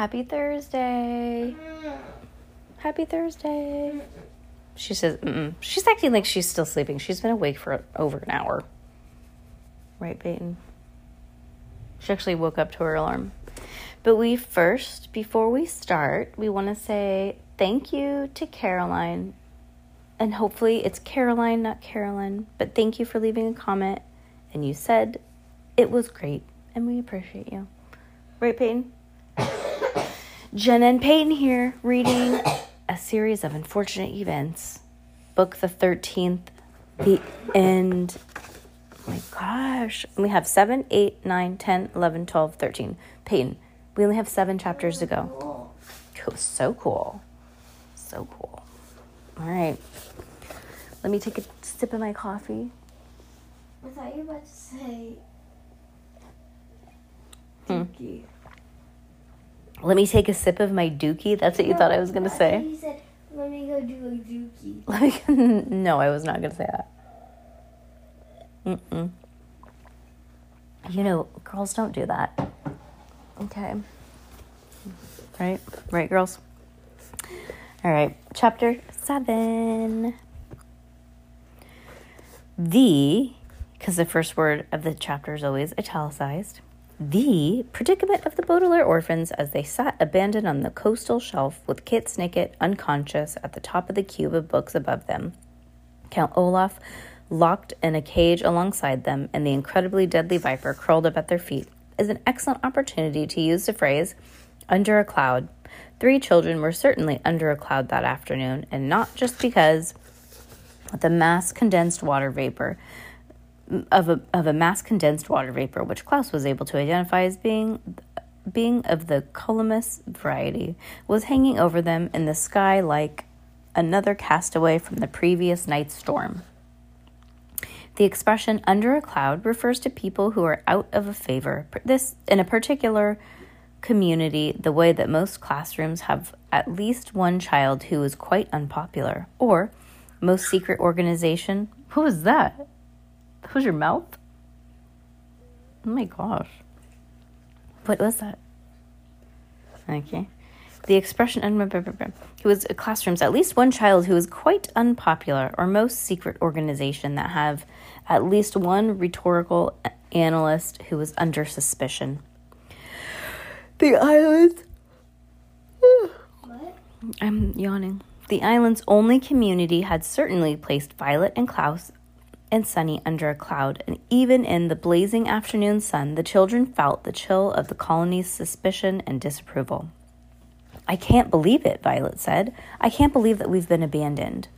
Happy Thursday. Happy Thursday. She says, Mm-mm. she's acting like she's still sleeping. She's been awake for over an hour. Right, Peyton? She actually woke up to her alarm. But we first, before we start, we want to say thank you to Caroline. And hopefully it's Caroline, not Carolyn. But thank you for leaving a comment. And you said it was great. And we appreciate you. Right, Peyton? Jenna and Peyton here reading a series of unfortunate events. Book the 13th, The End. Oh my gosh. We have 7, 8, 9, 10, 11, 12, 13. Peyton, we only have seven chapters to go. Cool. So cool. So cool. All right. Let me take a sip of my coffee. I thought you were about to say Hmm. Dookie. Let me take a sip of my dookie. That's what you thought I was going to say? You said, let me go do a dookie. Like, no, I was not going to say that. Mm-mm. You know, girls don't do that. Okay. Right? Right, girls? All right. Chapter 7. The, because the first word of the chapter is always italicized. The predicament of the Baudelaire orphans as they sat abandoned on the coastal shelf with Kit Snicket unconscious at the top of the cube of books above them. Count Olaf locked in a cage alongside them, and the incredibly deadly viper curled up at their feet, is an excellent opportunity to use the phrase under a cloud. Three children were certainly under a cloud that afternoon, and not just because the mass condensed water vapor of a, of a mass condensed water vapor, which Klaus was able to identify as being being of the cumulus variety, was hanging over them in the sky like another castaway from the previous night's storm. The expression under a cloud refers to people who are out of a favor. This in a particular community, the way that most classrooms have at least one child who is quite unpopular, or most secret organization. Who is that? That was your mouth? Oh my gosh. What was that? Okay. The expression um, who was uh, classrooms at least one child who is quite unpopular or most secret organization that have at least one rhetorical analyst who is under suspicion. The islands What? I'm yawning. The island's only community had certainly placed Violet and Klaus and Sunny under a cloud, and even in the blazing afternoon sun, the children felt the chill of the colony's suspicion and disapproval. I can't believe it, Violet said. I can't believe that we've been abandoned.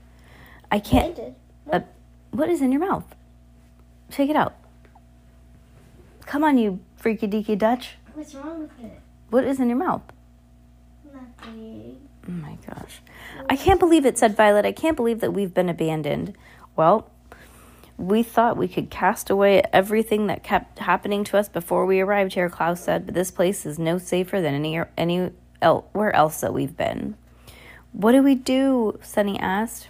I can't. Ended. Uh, what is in your mouth? Take it out. Come on, you freaky deaky Dutch. What's wrong with it? What is in your mouth? Nothing. Oh my gosh. I can't believe it, said Violet. I can't believe that we've been abandoned. Well, we thought we could cast away everything that kept happening to us before we arrived here, Klaus said, but this place is no safer than any anywhere else that we've been. What do we do? Sunny asked.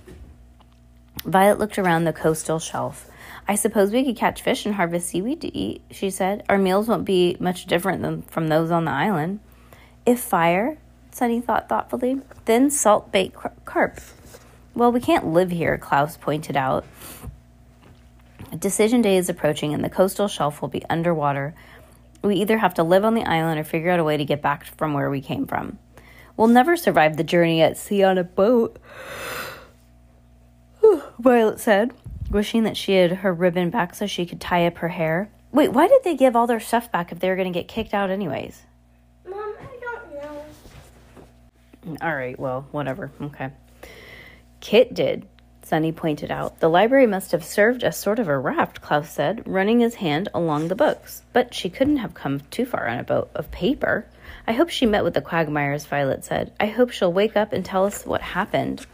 Violet looked around the coastal shelf. I suppose we could catch fish and harvest seaweed to eat, she said. Our meals won't be much different than from those on the island. If fire, Sunny thought thoughtfully, then salt car- carp. Well, we can't live here, Klaus pointed out. Decision day is approaching and the coastal shelf will be underwater. We either have to live on the island or figure out a way to get back from where we came from. We'll never survive the journey at sea on a boat, Violet said, wishing that she had her ribbon back so she could tie up her hair. Wait, why did they give all their stuff back if they were going to get kicked out anyways? Mom, I don't know. All right, well, whatever. Okay. Kit did. Sunny pointed out. The library must have served as sort of a raft, Klaus said, running his hand along the books. But she couldn't have come too far on a boat of paper. I hope she met with the Quagmires, Violet said. I hope she'll wake up and tell us what happened.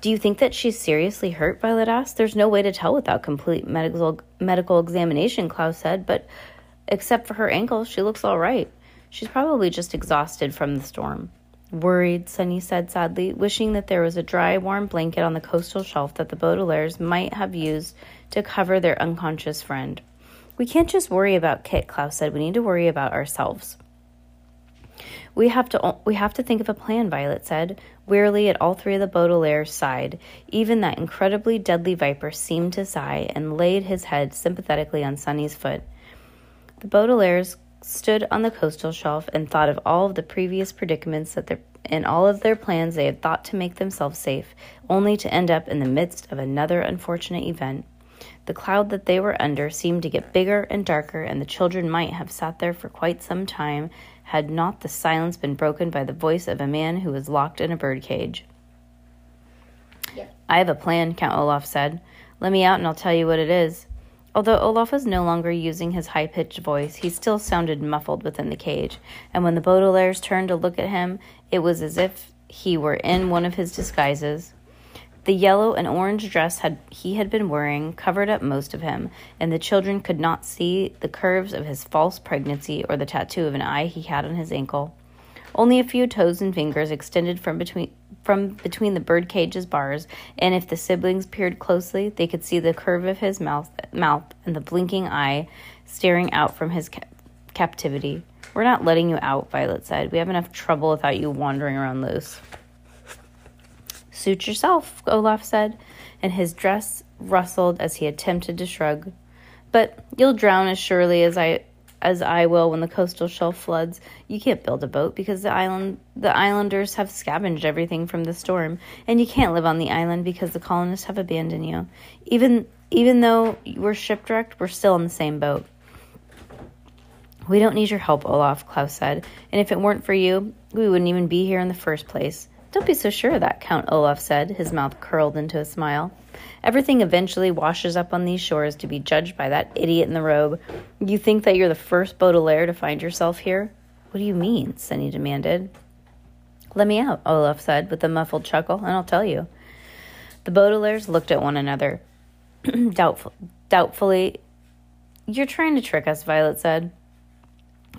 Do you think that she's seriously hurt? Violet asked. There's no way to tell without complete medical medical examination, Klaus said, but except for her ankle, she looks all right. She's probably just exhausted from the storm. Worried, Sunny said sadly, wishing that there was a dry, warm blanket on the coastal shelf that the Baudelaires might have used to cover their unconscious friend. We can't just worry about Kit, Klaus said. We need to worry about ourselves. We have to we have to think of a plan, Violet said, wearily at all three of the Baudelaires' side. Even that incredibly deadly viper seemed to sigh and laid his head sympathetically on Sunny's foot. The Baudelaires stood on the coastal shelf and thought of all of the previous predicaments that in all of their plans they had thought to make themselves safe, only to end up in the midst of another unfortunate event. The cloud that they were under seemed to get bigger and darker, and the children might have sat there for quite some time had not the silence been broken by the voice of a man who was locked in a birdcage. Yep. I have a plan, Count Olaf said. Let me out and I'll tell you what it is. Although Olaf was no longer using his high pitched voice, he still sounded muffled within the cage, and when the Baudelaires turned to look at him, it was as if he were in one of his disguises. The yellow and orange dress had he had been wearing covered up most of him, and the children could not see the curves of his false pregnancy or the tattoo of an eye he had on his ankle. Only a few toes and fingers extended from between from between the birdcage's bars, and if the siblings peered closely, they could see the curve of his mouth, mouth and the blinking eye staring out from his ca- captivity. We're not letting you out, Violet said. We have enough trouble without you wandering around loose. Suit yourself, Olaf said, and his dress rustled as he attempted to shrug. But you'll drown as surely as I as I will when the coastal shelf floods. You can't build a boat because the island the islanders have scavenged everything from the storm, and you can't live on the island because the colonists have abandoned you. Even even though we're shipwrecked, we're still in the same boat. We don't need your help, Olaf, Klaus said, and if it weren't for you, we wouldn't even be here in the first place. Don't be so sure of that, Count Olaf said, his mouth curled into a smile. Everything eventually washes up on these shores to be judged by that idiot in the robe. You think that you're the first Baudelaire to find yourself here? What do you mean? Sunny demanded. Let me out, Olaf said with a muffled chuckle, and I'll tell you. The Baudelaires looked at one another. Doubtful, doubtfully. You're trying to trick us, Violet said.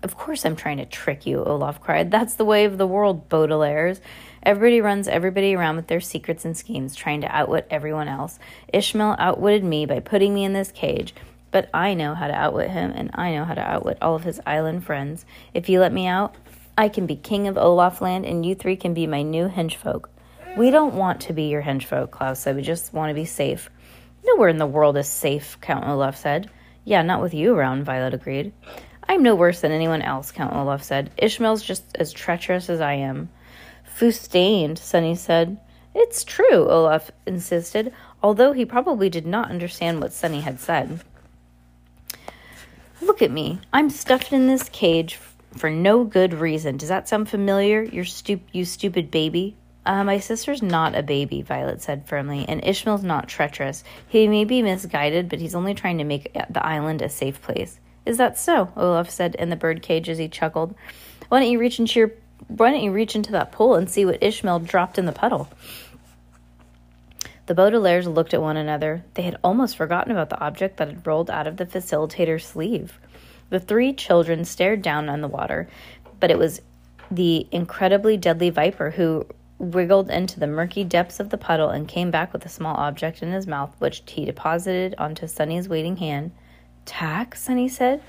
Of course I'm trying to trick you, Olaf cried. That's the way of the world, Baudelaires. Everybody runs everybody around with their secrets and schemes, trying to outwit everyone else. Ishmael outwitted me by putting me in this cage, but I know how to outwit him, and I know how to outwit all of his island friends. If you let me out, I can be king of Olaf land, and you three can be my new henchfolk. We don't want to be your henchfolk, Klaus said. We just want to be safe. Nowhere in the world is safe, Count Olaf said. Yeah, not with you around, Violet agreed. I'm no worse than anyone else, Count Olaf said. Ishmael's just as treacherous as I am. Fustained, Sunny said. It's true, Olaf insisted, although he probably did not understand what Sunny had said. Look at me. I'm stuffed in this cage for no good reason. Does that sound familiar? You're stup- you stupid baby. Uh, my sister's not a baby, Violet said firmly, and Ishmael's not treacherous. He may be misguided, but he's only trying to make the island a safe place. Is that so? Olaf said in the birdcage as he chuckled. Why don't you reach into your why don't you reach into that pool and see what Ishmael dropped in the puddle? The Baudelaires looked at one another. They had almost forgotten about the object that had rolled out of the facilitator's sleeve. The three children stared down on the water, but it was the incredibly deadly viper who wriggled into the murky depths of the puddle and came back with a small object in his mouth, which he deposited onto Sunny's waiting hand. Tack, Sunny said,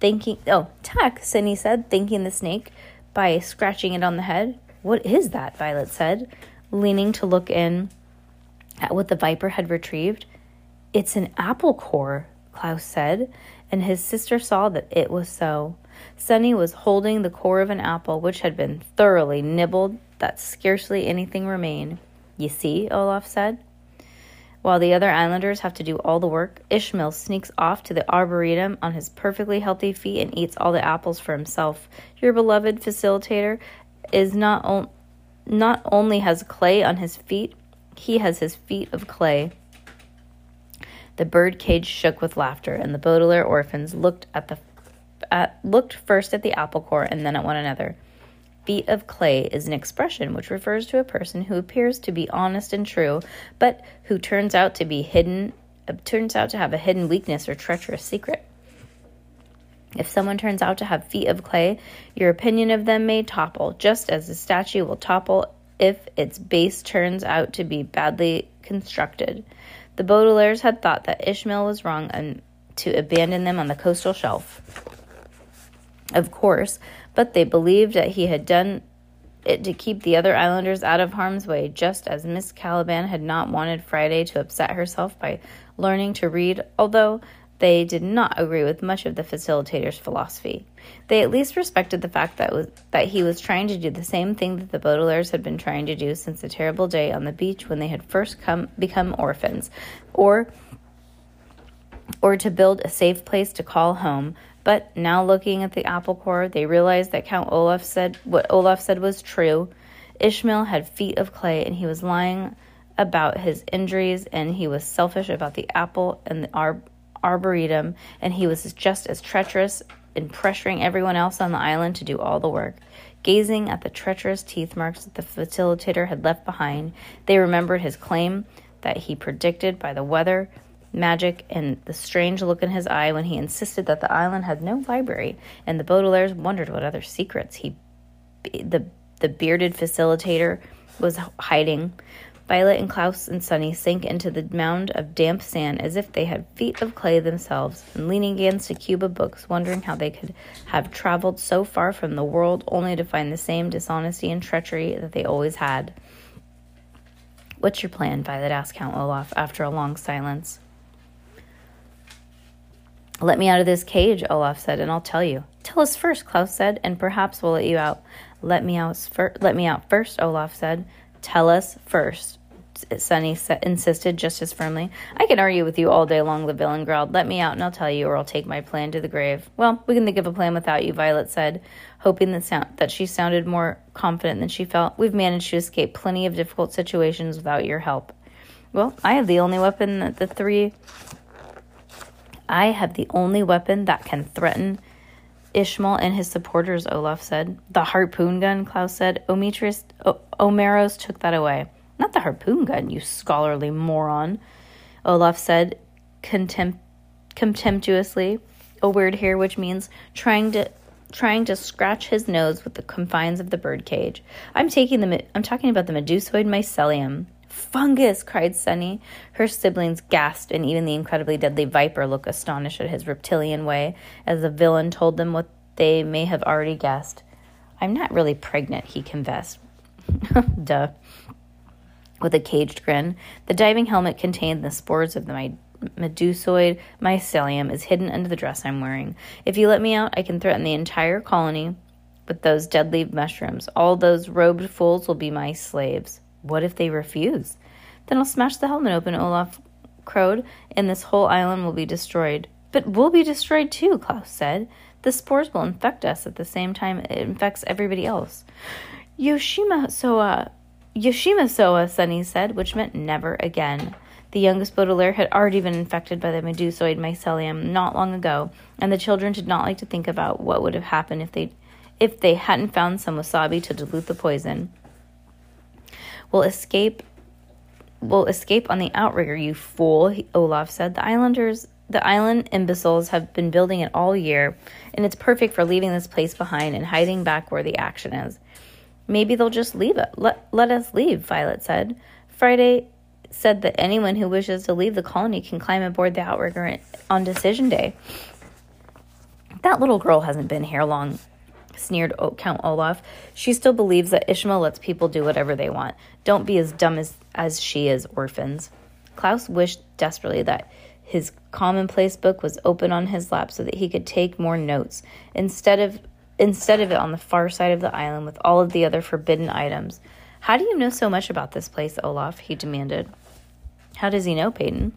thanking oh, tack, Sunny said, thanking the snake by scratching it on the head. What is that? Violet said, leaning to look in at what the viper had retrieved. It's an apple core, Klaus said, and his sister saw that it was so. Sunny was holding the core of an apple which had been thoroughly nibbled that scarcely anything remained. You see, Olaf said. While the other islanders have to do all the work, Ishmael sneaks off to the arboretum on his perfectly healthy feet and eats all the apples for himself. Your beloved facilitator is not, not only has clay on his feet, He has his feet of clay. The bird cage shook with laughter, and the Baudelaire orphans looked at the at, looked first at the apple core and then at one another. Feet of clay is an expression which refers to a person who appears to be honest and true, but who turns out to be hidden uh, turns out to have a hidden weakness or treacherous secret. If someone turns out to have feet of clay, your opinion of them may topple, just as a statue will topple if its base turns out to be badly constructed. The Baudelaires had thought that Ishmael was wrong and to abandon them on the coastal shelf. Of course, but they believed that he had done it to keep the other islanders out of harm's way, just as Miss Caliban had not wanted Friday to upset herself by learning to read, although they did not agree with much of the facilitator's philosophy. They at least respected the fact that, was, that he was trying to do the same thing that the Baudelaires had been trying to do since the terrible day on the beach when they had first come, become orphans, or, or to build a safe place to call home. But now looking at the apple core, they realized that Count Olaf said what Olaf said was true. Ishmael had feet of clay, and he was lying about his injuries, and he was selfish about the apple and the arb- arboretum, and he was just as treacherous in pressuring everyone else on the island to do all the work. Gazing at the treacherous teeth marks that the facilitator had left behind, they remembered his claim that he predicted by the weather, magic, and the strange look in his eye when he insisted that the island had no library, and the Baudelaires wondered what other secrets he, the, the bearded facilitator, was hiding. Violet and Klaus and Sunny sank into the mound of damp sand as if they had feet of clay themselves, and leaning against a cube of books, wondering how they could have traveled so far from the world only to find the same dishonesty and treachery that they always had. What's your plan? Violet asked Count Olaf after a long silence. Let me out of this cage, Olaf said, and I'll tell you. Tell us first, Klaus said, and perhaps we'll let you out. Let me out, fir- let me out first, Olaf said. Tell us first. Sunny insisted just as firmly. I can argue with you all day long, the villain growled. Let me out and I'll tell you, or I'll take my plan to the grave. Well, we can think of a plan without you, Violet said, hoping that, sound- that she sounded more confident than she felt. We've managed to escape plenty of difficult situations without your help. Well, I have the only weapon that the three. I have the only weapon that can threaten Ishmael and his supporters, Olaf said. The harpoon gun, Klaus said. Ometrius, o- Omeros took that away. Not the harpoon gun, you scholarly moron, Olaf said contempt- contemptuously, a word here which means trying to trying to scratch his nose with the confines of the birdcage. I'm taking the I'm talking about the medusoid mycelium. Fungus, cried Sunny. Her siblings gasped, and even the incredibly deadly viper looked astonished at his reptilian way as the villain told them what they may have already guessed. I'm not really pregnant, he confessed. Duh with a caged grin. The diving helmet contained the spores of the my- medusoid mycelium is hidden under the dress I'm wearing. If you let me out, I can threaten the entire colony with those deadly mushrooms. All those robed fools will be my slaves. What if they refuse? Then I'll smash the helmet open, Olaf crowed, and this whole island will be destroyed. But we'll be destroyed too, Klaus said. The spores will infect us at the same time it infects everybody else. Yoshima Soa Yoshima Soa, Sunny said, which meant never again. The youngest Baudelaire had already been infected by the medusoid mycelium not long ago, and the children did not like to think about what would have happened if they if they hadn't found some wasabi to dilute the poison. We'll escape will escape on the outrigger, you fool, Olaf said. The islanders the island imbeciles have been building it all year, and it's perfect for leaving this place behind and hiding back where the action is. Maybe they'll just leave it. Let, let us leave, Violet said. Friday said that anyone who wishes to leave the colony can climb aboard the outrigger on decision day. That little girl hasn't been here long, sneered Count Olaf. She still believes that Ishmael lets people do whatever they want. Don't be as dumb as, as she is, orphans. Klaus wished desperately that his commonplace book was open on his lap so that he could take more notes. Instead of instead of it on the far side of the island with all of the other forbidden items. How do you know so much about this place, Olaf? he demanded. How does he know, Peyton?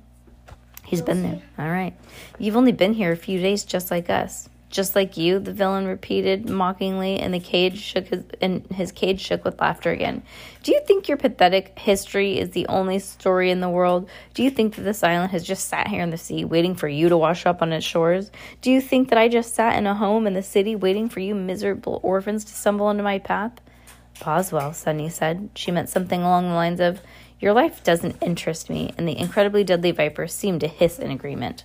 He's been there. All right. You've only been here a few days just like us. Just like you, the villain repeated mockingly, and the cage shook his and his cage shook with laughter again. Do you think your pathetic history is the only story in the world? Do you think that this island has just sat here in the sea, waiting for you to wash up on its shores? Do you think that I just sat in a home in the city, waiting for you miserable orphans to stumble into my path? Boswell, Sunny said. She meant something along the lines of, Your life doesn't interest me, and the incredibly deadly viper seemed to hiss in agreement.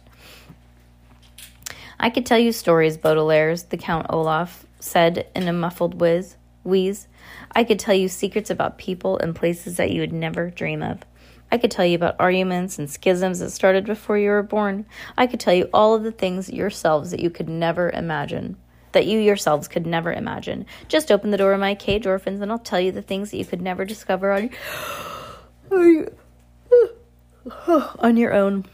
I could tell you stories, Baudelaire's, the Count Olaf said in a muffled whiz, wheeze. I could tell you secrets about people and places that you would never dream of. I could tell you about arguments and schisms that started before you were born. I could tell you all of the things yourselves that you could never imagine. That you yourselves could never imagine. Just open the door of my cage, orphans, and I'll tell you the things that you could never discover on, on your own.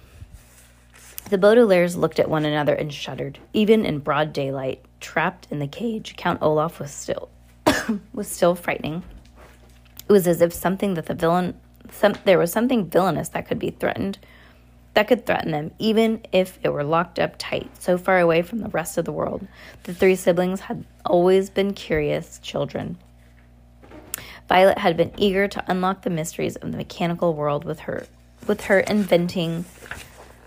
The Baudelaires looked at one another and shuddered. Even in broad daylight, trapped in the cage, Count Olaf was still was still frightening. It was as if something that the villain some, there was something villainous that could be threatened that could threaten them, even if it were locked up tight, so far away from the rest of the world. The three siblings had always been curious children. Violet had been eager to unlock the mysteries of the mechanical world with her with her inventing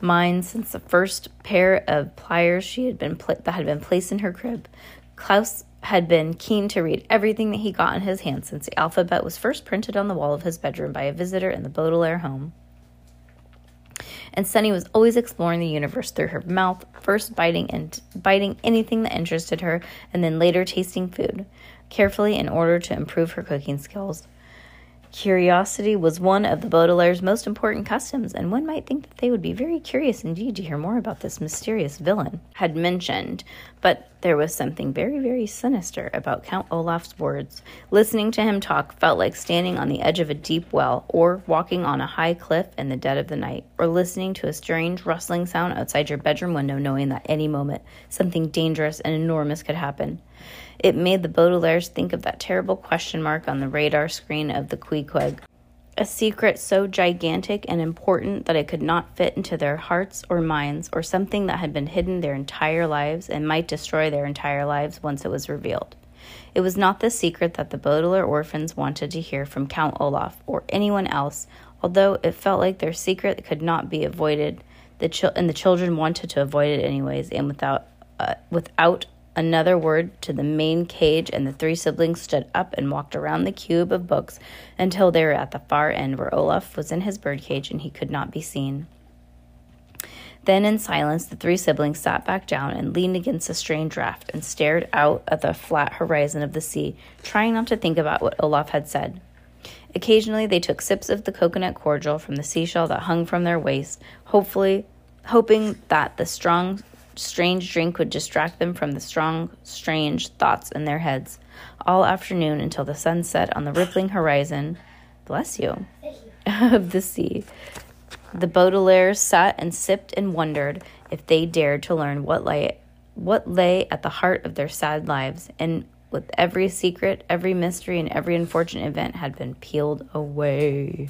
mind since the first pair of pliers she had been pl- that had been placed in her crib. Klaus had been keen to read everything that he got in his hands since the alphabet was first printed on the wall of his bedroom by a visitor in the Baudelaire home. And Sunny was always exploring the universe through her mouth, first biting and biting anything that interested her, and then later tasting food, carefully in order to improve her cooking skills. Curiosity was one of the Baudelaire's most important customs, and one might think that they would be very curious indeed to hear more about this mysterious villain had mentioned. But there was something very, very sinister about Count Olaf's words. Listening to him talk felt like standing on the edge of a deep well, or walking on a high cliff in the dead of the night, or listening to a strange rustling sound outside your bedroom window, knowing that any moment something dangerous and enormous could happen. It made the Baudelaires think of that terrible question mark on the radar screen of the Queequeg. A secret so gigantic and important that it could not fit into their hearts or minds, or something that had been hidden their entire lives and might destroy their entire lives once it was revealed. It was not the secret that the Baudelaire orphans wanted to hear from Count Olaf or anyone else, although it felt like their secret could not be avoided. The ch- and the children wanted to avoid it anyways, and without uh, without another word to the main cage, and the three siblings stood up and walked around the cube of books until they were at the far end where Olaf was in his birdcage and he could not be seen. Then, in silence, the three siblings sat back down and leaned against a strained draft and stared out at the flat horizon of the sea, trying not to think about what Olaf had said. Occasionally, they took sips of the coconut cordial from the seashell that hung from their waist, hopefully, hoping that the strong strange drink would distract them from the strong, strange thoughts in their heads all afternoon until the sun set on the rippling horizon. Bless you. Of the sea. The Baudelaires sat and sipped and wondered if they dared to learn what lay what lay at the heart of their sad lives, and with every secret, every mystery, and every unfortunate event had been peeled away.